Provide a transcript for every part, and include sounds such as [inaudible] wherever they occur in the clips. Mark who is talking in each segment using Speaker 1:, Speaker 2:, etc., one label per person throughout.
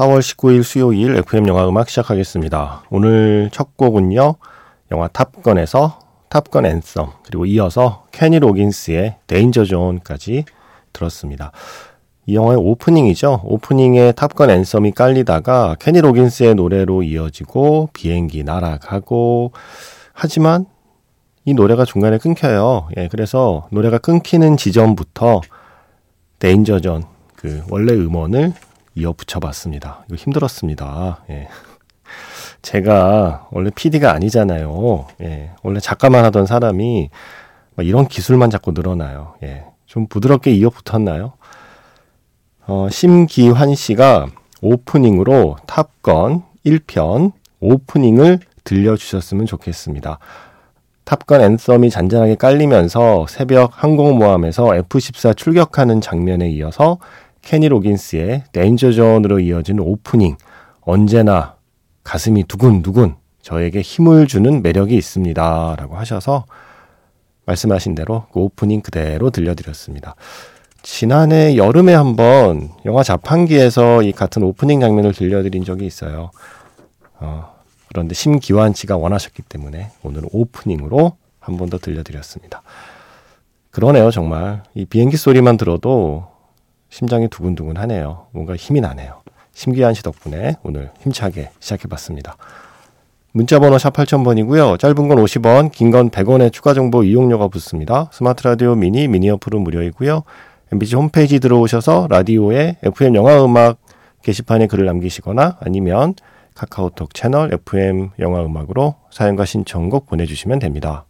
Speaker 1: 4월 19일 수요일 FM 영화 음악 시작하겠습니다. 오늘 첫 곡은요. 영화 탑건에서 탑건 Anthem 그리고 이어서 케니 로긴스의 Danger Zone까지 들었습니다. 이 영화의 오프닝이죠. 오프닝에 탑건 Anthem이 깔리다가 케니 로긴스의 노래로 이어지고 비행기 날아가고 하지만 이 노래가 중간에 끊겨요. 예, 그래서 노래가 끊기는 지점부터 데인저 존그 원래 음원을 이어 붙여봤습니다. 이거 힘들었습니다. 예. 제가 원래 PD가 아니잖아요. 예. 원래 작가만 하던 사람이 이런 기술만 자꾸 늘어나요. 예. 좀 부드럽게 이어 붙었나요? 어, 심기환 씨가 오프닝으로 탑건 1편 오프닝을 들려주셨으면 좋겠습니다. 탑건 앤썸이 잔잔하게 깔리면서 새벽 항공모함에서 F-14 출격하는 장면에 이어서 케니 로긴스의 Danger Zone으로 이어진 오프닝 언제나 가슴이 두근두근 저에게 힘을 주는 매력이 있습니다. 라고 하셔서 말씀하신 대로 그 오프닝 그대로 들려드렸습니다. 지난해 여름에 한번 영화 자판기에서 이 같은 오프닝 장면을 들려드린 적이 있어요. 어, 그런데 심기환 씨가 원하셨기 때문에 오늘 오프닝으로 한 번 더 들려드렸습니다. 그러네요, 정말. 이 비행기 소리만 들어도 심장이 두근두근 하네요. 뭔가 힘이 나네요. 심기한 씨 덕분에 오늘 힘차게 시작해봤습니다. 문자번호 샵 8000번이고요. 짧은 건 50원, 긴 건 100원의 추가 정보 이용료가 붙습니다. 스마트 라디오 미니, 미니 어플은 무료이고요. MBC 홈페이지 들어오셔서 라디오에 FM 영화 음악 게시판에 글을 남기시거나 아니면 카카오톡 채널 FM 영화 음악으로 사연과 신청곡 보내주시면 됩니다.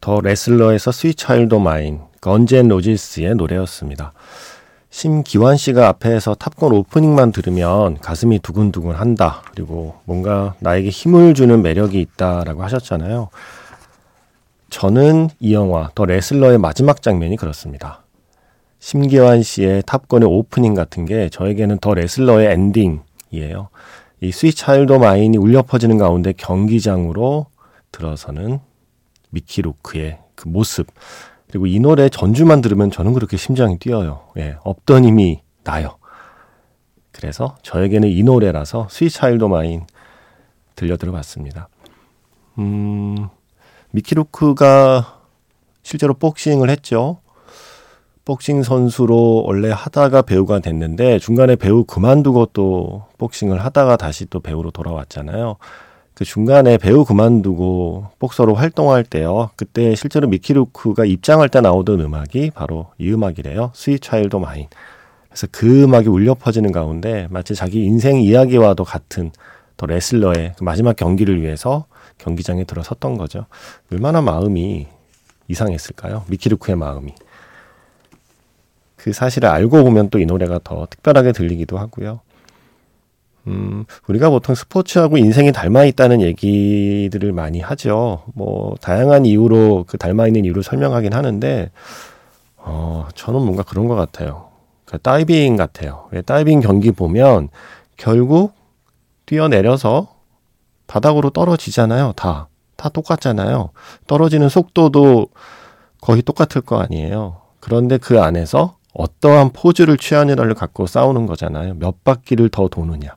Speaker 1: 더 레슬러에서 스위차일드 마인, 건젠 로지스의 노래였습니다. 심기환 씨가 앞에서 탑건 오프닝만 들으면 가슴이 두근두근 한다. 그리고 뭔가 나에게 힘을 주는 매력이 있다라고 하셨잖아요. 저는 이 영화 더 레슬러의 마지막 장면이 그렇습니다. 심기환 씨의 탑건의 오프닝 같은 게 저에게는 더 레슬러의 엔딩이에요. 이 Sweet Child O' Mine이 울려 퍼지는 가운데 경기장으로 들어서는 미키 루크의 그 모습. 그리고 이 노래 전주만 들으면 저는 그렇게 심장이 뛰어요. 예, 없던 힘이 나요. 그래서 저에게는 이 노래라서 Sweet Child O' Mine 들려드려 봤습니다. 음, 미키 루크가 실제로 복싱을 했죠. 복싱 선수로 원래 하다가 배우가 됐는데 중간에 배우 그만두고 또 복싱을 하다가 다시 또 배우로 돌아왔잖아요. 그 중간에 배우 그만두고 복서로 활동할 때요. 그때 실제로 미키루크가 입장할 때 나오던 음악이 바로 이 음악이래요. 스위 차일드 마인. 그래서 그 음악이 울려 퍼지는 가운데 마치 자기 인생 이야기와도 같은 더 레슬러의 그 마지막 경기를 위해서 경기장에 들어섰던 거죠. 얼마나 마음이 이상했을까요? 미키루크의 마음이. 그 사실을 알고 보면 또 이 노래가 더 특별하게 들리기도 하고요. 음, 우리가 보통 스포츠하고 인생이 닮아 있다는 얘기들을 많이 하죠. 뭐, 다양한 이유로 그 닮아 있는 이유를 설명하긴 하는데, 어, 저는 뭔가 그런 것 같아요. 그 다이빙 같아요. 왜 다이빙 경기 보면 결국 뛰어내려서 바닥으로 떨어지잖아요. 다. 다 똑같잖아요. 떨어지는 속도도 거의 똑같을 거 아니에요. 그런데 그 안에서 어떠한 포즈를 취하느냐를 갖고 싸우는 거잖아요. 몇 바퀴를 더 도느냐,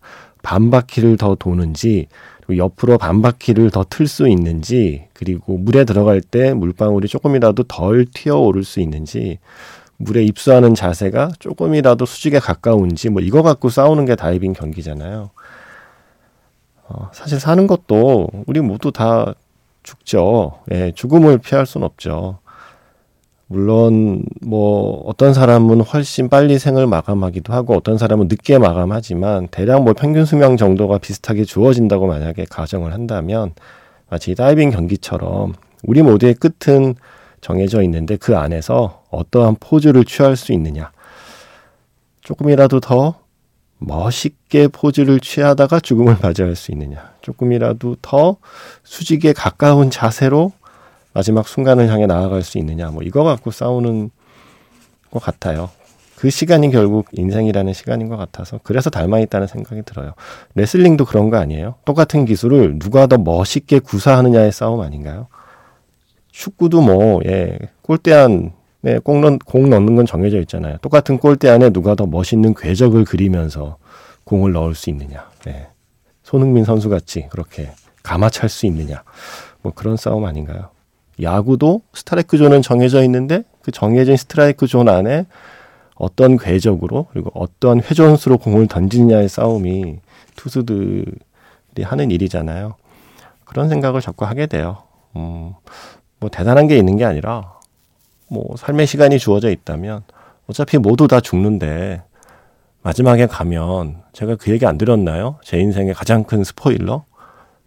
Speaker 1: 반 바퀴를 더 도는지, 그리고 옆으로 반 바퀴를 더 틀 수 있는지, 그리고 물에 들어갈 때 물방울이 조금이라도 덜 튀어오를 수 있는지, 물에 입수하는 자세가 조금이라도 수직에 가까운지, 뭐 이거 갖고 싸우는 게 다이빙 경기잖아요. 어, 사실 사는 것도 우리 모두 다 죽죠. 예, 죽음을 피할 수는 없죠. 물론 뭐 어떤 사람은 훨씬 빨리 생을 마감하기도 하고 어떤 사람은 늦게 마감하지만 대략 뭐 평균 수명 정도가 비슷하게 주어진다고 만약에 가정을 한다면 마치 다이빙 경기처럼 우리 모두의 끝은 정해져 있는데 그 안에서 어떠한 포즈를 취할 수 있느냐. 조금이라도 더 멋있게 포즈를 취하다가 죽음을 맞이할 수 있느냐. 조금이라도 더 수직에 가까운 자세로 마지막 순간을 향해 나아갈 수 있느냐 뭐 이거 갖고 싸우는 것 같아요. 그 시간이 결국 인생이라는 시간인 것 같아서 그래서 닮아 있다는 생각이 들어요. 레슬링도 그런 거 아니에요? 똑같은 기술을 누가 더 멋있게 구사하느냐의 싸움 아닌가요? 축구도 뭐, 예, 골대 안, 네, 공, 넣, 공 넣는 건 정해져 있잖아요. 똑같은 골대 안에 누가 더 멋있는 궤적을 그리면서 공을 넣을 수 있느냐. 예. 손흥민 선수 같이 그렇게 감아찰 수 있느냐. 뭐 그런 싸움 아닌가요? 야구도 스트라이크 존은 정해져 있는데 그 정해진 스트라이크 존 안에 어떤 궤적으로 그리고 어떤 회전수로 공을 던지느냐의 싸움이 투수들이 하는 일이잖아요. 그런 생각을 자꾸 하게 돼요. 음, 뭐 대단한 게 있는 게 아니라 뭐 삶의 시간이 주어져 있다면 어차피 모두 다 죽는데 마지막에 가면 제가 그 얘기 안 드렸나요? 제 인생의 가장 큰 스포일러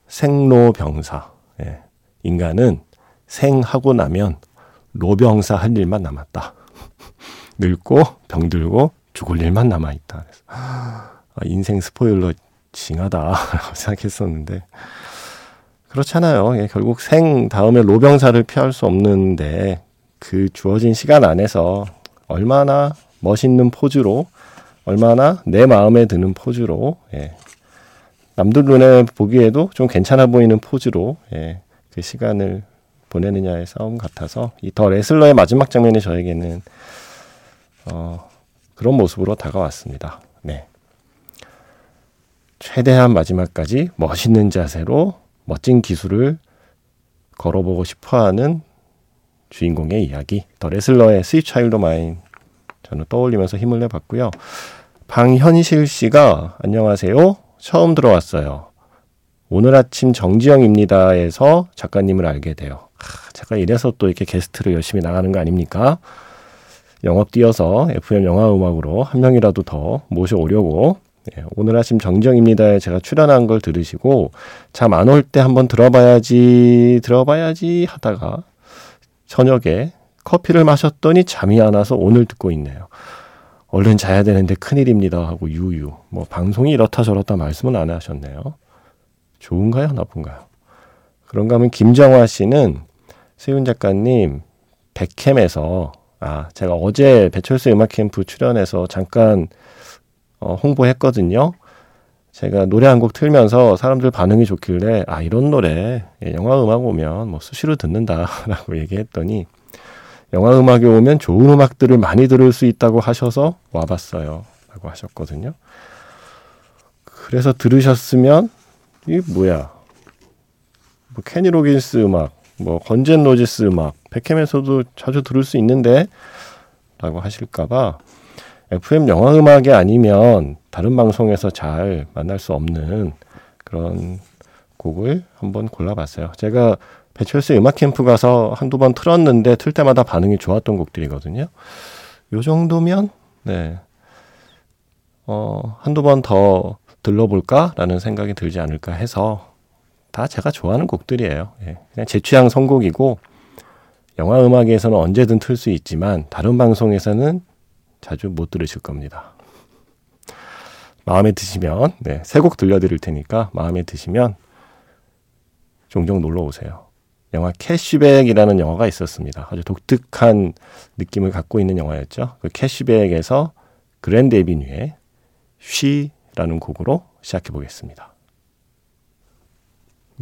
Speaker 1: 생로병사. 예. 인간은 생하고 나면 로병사 할 일만 남았다. [laughs] 늙고 병들고 죽을 일만 남아 있다. 그래서 아, 인생 스포일러 징하다 [laughs] 생각했었는데 그렇잖아요. 예, 결국 생 다음에 로병사를 피할 수 없는데 그 주어진 시간 안에서 얼마나 멋있는 포즈로 얼마나 내 마음에 드는 포즈로 예, 남들 눈에 보기에도 좀 괜찮아 보이는 포즈로 예, 그 시간을 보내느냐의 싸움 같아서 이 더 레슬러의 마지막 장면이 저에게는 어, 그런 모습으로 다가왔습니다. 네. 최대한 마지막까지 멋있는 자세로 멋진 기술을 걸어보고 싶어하는 주인공의 이야기. 더 레슬러의 Sweet Child O' Mine 저는 떠올리면서 힘을 내봤고요. 방현실 씨가 안녕하세요. 처음 들어왔어요. 오늘 아침 정지영입니다에서 작가님을 알게 돼요. 아, 제가 이래서 또 이렇게 게스트를 열심히 나가는 거 아닙니까? 영업 뛰어서 FM 영화 음악으로 한 명이라도 더 모셔오려고 예, 오늘 아침 정정입니다에 제가 출연한 걸 들으시고 잠 안 올 때 한번 들어봐야지 들어봐야지 하다가 저녁에 커피를 마셨더니 잠이 안 와서 오늘 듣고 있네요. 얼른 자야 되는데 큰일입니다 하고 유유 뭐 방송이 이렇다 저렇다 말씀은 안 하셨네요. 좋은가요 나쁜가요? 그런가 하면 김정화 씨는 세윤 작가님 백캠에서 아, 제가 어제 배철수 음악 캠프 출연해서 잠깐 어, 홍보했거든요. 제가 노래 한 곡 틀면서 사람들 반응이 좋길래 아 이런 노래 예, 영화 음악 오면 뭐 수시로 듣는다라고 [laughs] 얘기했더니 영화 음악에 오면 좋은 음악들을 많이 들을 수 있다고 하셔서 와봤어요. 라고 하셨거든요. 그래서 들으셨으면 이 뭐야 뭐 케니 로긴스 음악 뭐 Guns N' Roses 음악 백캠에서도 자주 들을 수 있는데 라고 하실까봐 FM 영화 음악이 아니면 다른 방송에서 잘 만날 수 없는 그런 곡을 한번 골라봤어요. 제가 배철수의 음악 캠프 가서 한두 번 틀었는데 틀 때마다 반응이 좋았던 곡들이거든요. 요 정도면 네. 어, 한두 번 더 들러볼까라는 생각이 들지 않을까 해서 다 제가 좋아하는 곡들이에요. 예. 그냥 제 취향 선곡이고 영화 음악에서는 언제든 틀 수 있지만 다른 방송에서는 자주 못 들으실 겁니다. 마음에 드시면 네, 세곡 들려드릴 테니까 마음에 드시면 종종 놀러 오세요. 영화 캐시백이라는 영화가 있었습니다. 아주 독특한 느낌을 갖고 있는 영화였죠. 그 캐시백에서 그랜드 에비뉴의 She라는 곡으로 시작해 보겠습니다.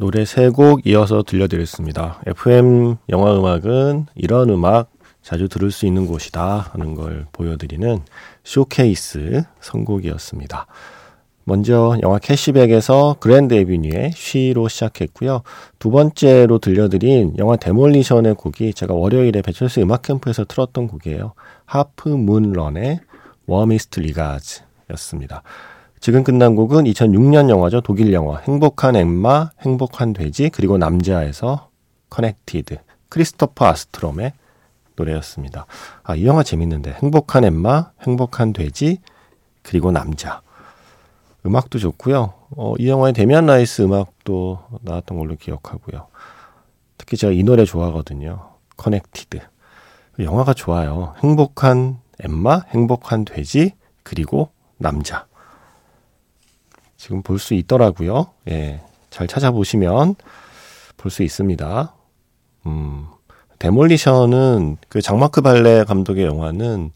Speaker 1: 노래 세 곡 이어서 들려드렸습니다. FM 영화 음악은 이런 음악 자주 들을 수 있는 곳이다 하는 걸 보여드리는 쇼케이스 선곡이었습니다. 먼저 영화 캐시백에서 그랜드 에비뉴의 She로 시작했고요. 두 번째로 들려드린 영화 데몰리션의 곡이 제가 월요일에 배철수 음악 캠프에서 틀었던 곡이에요. 하프 문 런의 Warmest Regards였습니다. 지금 끝난 곡은 2006년 영화죠. 독일 영화 행복한 엠마, 행복한 돼지 그리고 남자에서 Connected 크리스토퍼 아스트롬의 노래였습니다. 아, 이 영화 재밌는데 행복한 엠마, 행복한 돼지 그리고 남자 음악도 좋고요. 어, 이 영화에 데미안 라이스 음악도 나왔던 걸로 기억하고요. 특히 제가 이 노래 좋아하거든요. Connected 영화가 좋아요. 행복한 엠마, 행복한 돼지 그리고 남자 지금 볼 수 있더라고요. 예. 잘 찾아보시면 볼 수 있습니다. 음, 데몰리션은 그 장마크 발레 감독의 영화는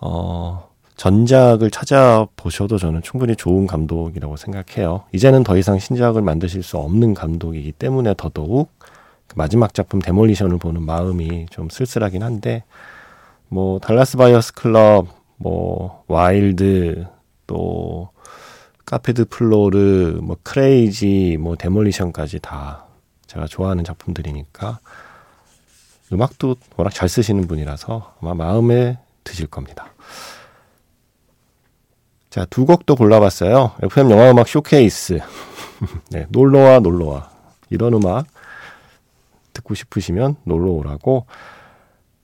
Speaker 1: 어, 전작을 찾아보셔도 저는 충분히 좋은 감독이라고 생각해요. 이제는 더 이상 신작을 만드실 수 없는 감독이기 때문에 더더욱 그 마지막 작품 데몰리션을 보는 마음이 좀 쓸쓸하긴 한데 뭐 달라스 바이어스 클럽, 뭐 와일드 또 카페 드 플로르, 뭐 크레이지, 뭐 데몰리션까지 다 제가 좋아하는 작품들이니까 음악도 워낙 잘 쓰시는 분이라서 아마 마음에 드실 겁니다. 자, 두 곡도 골라봤어요. FM 영화 음악 쇼케이스. [laughs] 네, 놀러와 놀러와. 이런 음악 듣고 싶으시면 놀러 오라고.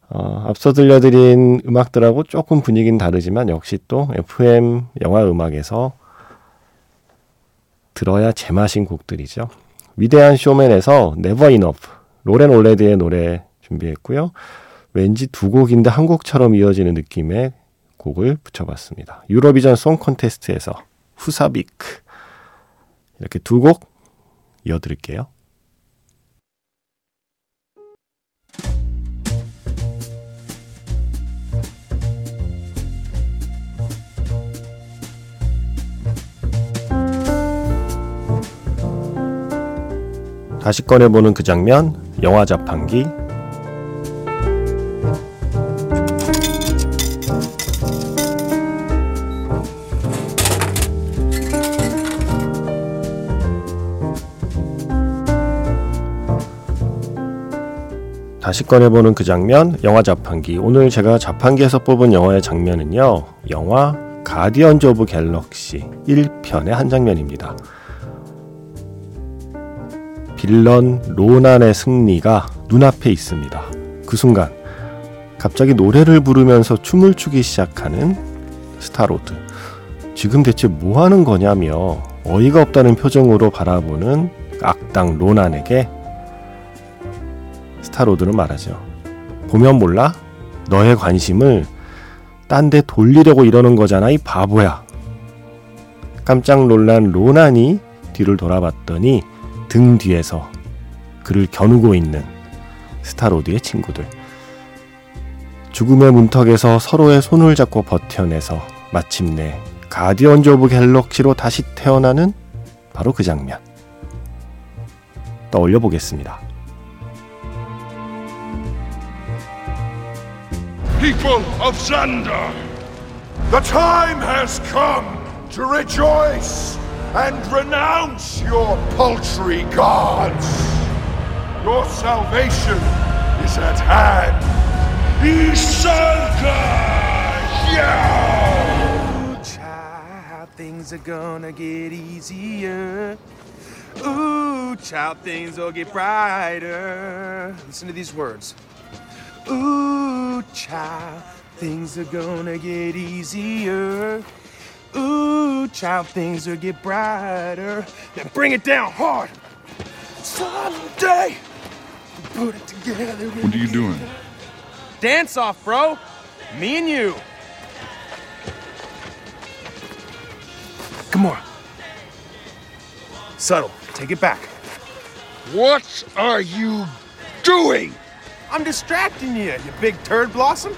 Speaker 1: 어, 앞서 들려드린 음악들하고 조금 분위기는 다르지만 역시 또 FM 영화 음악에서 들어야 제맛인 곡들이죠. 위대한 쇼맨에서 Never Enough, 로렌 올레드의 노래 준비했고요. 왠지 두 곡인데 한 곡처럼 이어지는 느낌의 곡을 붙여봤습니다. 유로비전 송 콘테스트에서 후사비크 이렇게 두 곡 이어드릴게요. 다시 꺼내보는 그 장면, 영화 자판기. 다시 꺼내보는 그 장면, 영화 자판기. 오늘 제가 자판기에서 뽑은 영화의 장면은요, 영화 가디언즈 오브 갤럭시 1편의 한 장면입니다. 빌런 로난의 승리가 눈앞에 있습니다. 그 순간 갑자기 노래를 부르면서 춤을 추기 시작하는 스타로드. 지금 대체 뭐 하는 거냐며 어이가 없다는 표정으로 바라보는 악당 로난에게 스타로드는 말하죠. 보면 몰라? 너의 관심을 딴 데 돌리려고 이러는 거잖아, 이 바보야. 깜짝 놀란 로난이 뒤를 돌아봤더니 등 뒤에서 그를 겨누고 있는 스타로드의 친구들. 죽음의 문턱에서 서로의 손을 잡고 버텨내서 마침내 가디언즈 오브 갤럭시로 다시 태어나는 바로 그 장면. 떠올려 보겠습니다.
Speaker 2: And renounce your paltry gods. Your salvation is at hand. Isanka! Ooh,
Speaker 3: child, things are gonna get easier. Ooh, child, things will get brighter. Listen to these words. Ooh, child, things are gonna get easier. Ooh, child, things will get brighter. Now bring it down hard. Someday, we'll put it together.
Speaker 2: What are you doing?
Speaker 3: Dance off, bro. Me and you. Come on. Subtle. Take it back.
Speaker 2: What are you doing?
Speaker 3: I'm distracting you, you big turd blossom.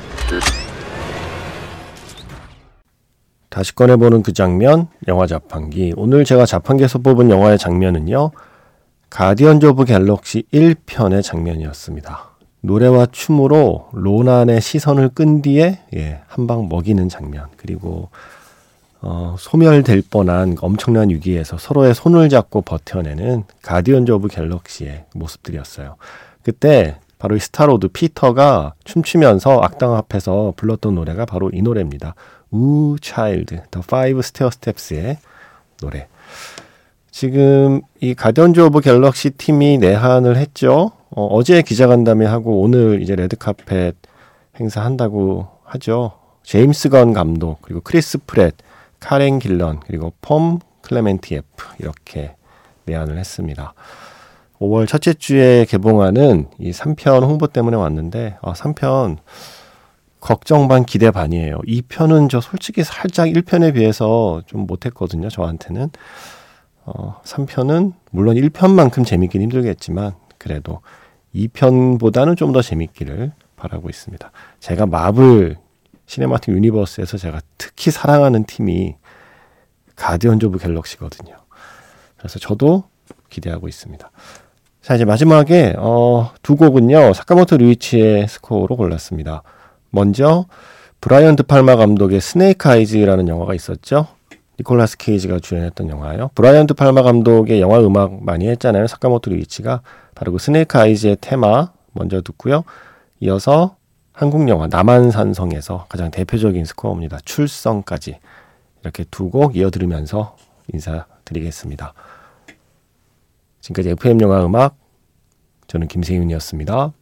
Speaker 1: 다시 꺼내보는 그 장면, 영화 자판기. 오늘 제가 자판기에서 뽑은 영화의 장면은요, 가디언즈 오브 갤럭시 1편의 장면이었습니다. 노래와 춤으로 로난의 시선을 끈 뒤에 예, 한방 먹이는 장면. 그리고 어, 소멸될 뻔한 엄청난 위기에서 서로의 손을 잡고 버텨내는 가디언즈 오브 갤럭시의 모습들이었어요. 그때 바로 이 스타로드 피터가 춤추면서 악당 앞에서 불렀던 노래가 바로 이 노래입니다. Ooh Child, The Five Stairsteps의 노래. 지금 이 가디언즈 오브 갤럭시 팀이 내한을 했죠. 어, 제 기자간담회 하고 오늘 이제 레드카펫 행사 한다고 하죠. 제임스 건 감독, 그리고 크리스 프랫, 카렌 길런, 그리고 폼 클레멘티에프 이렇게 내한을 했습니다. 5월 첫째 주에 개봉하는 이 3편 홍보 때문에 왔는데 아, 3편 걱정 반 기대 반이에요. 2편은 저 솔직히 살짝 1편에 비해서 좀 못했거든요. 저한테는. 어, 3편은 물론 1편만큼 재밌긴 힘들겠지만 그래도 2편보다는 좀 더 재밌기를 바라고 있습니다. 제가 마블 시네마틱 유니버스에서 제가 특히 사랑하는 팀이 가디언즈 오브 갤럭시거든요. 그래서 저도 기대하고 있습니다. 자, 이제 마지막에, 어, 두 곡은요, 사카모토 류이치의 스코어로 골랐습니다. 먼저, 브라이언 드 팔마 감독의 스네이크 아이즈라는 영화가 있었죠. 니콜라스 케이지가 주연했던 영화예요. 브라이언 드 팔마 감독의 영화 음악 많이 했잖아요. 사카모토 류이치가 바로 그 스네이크 아이즈의 테마 먼저 듣고요. 이어서 한국 영화 남한산성에서 가장 대표적인 스코어입니다. 출성까지 이렇게 두 곡 이어 들으면서 인사드리겠습니다. 지금까지 FM 영화 음악 저는 김세윤이었습니다.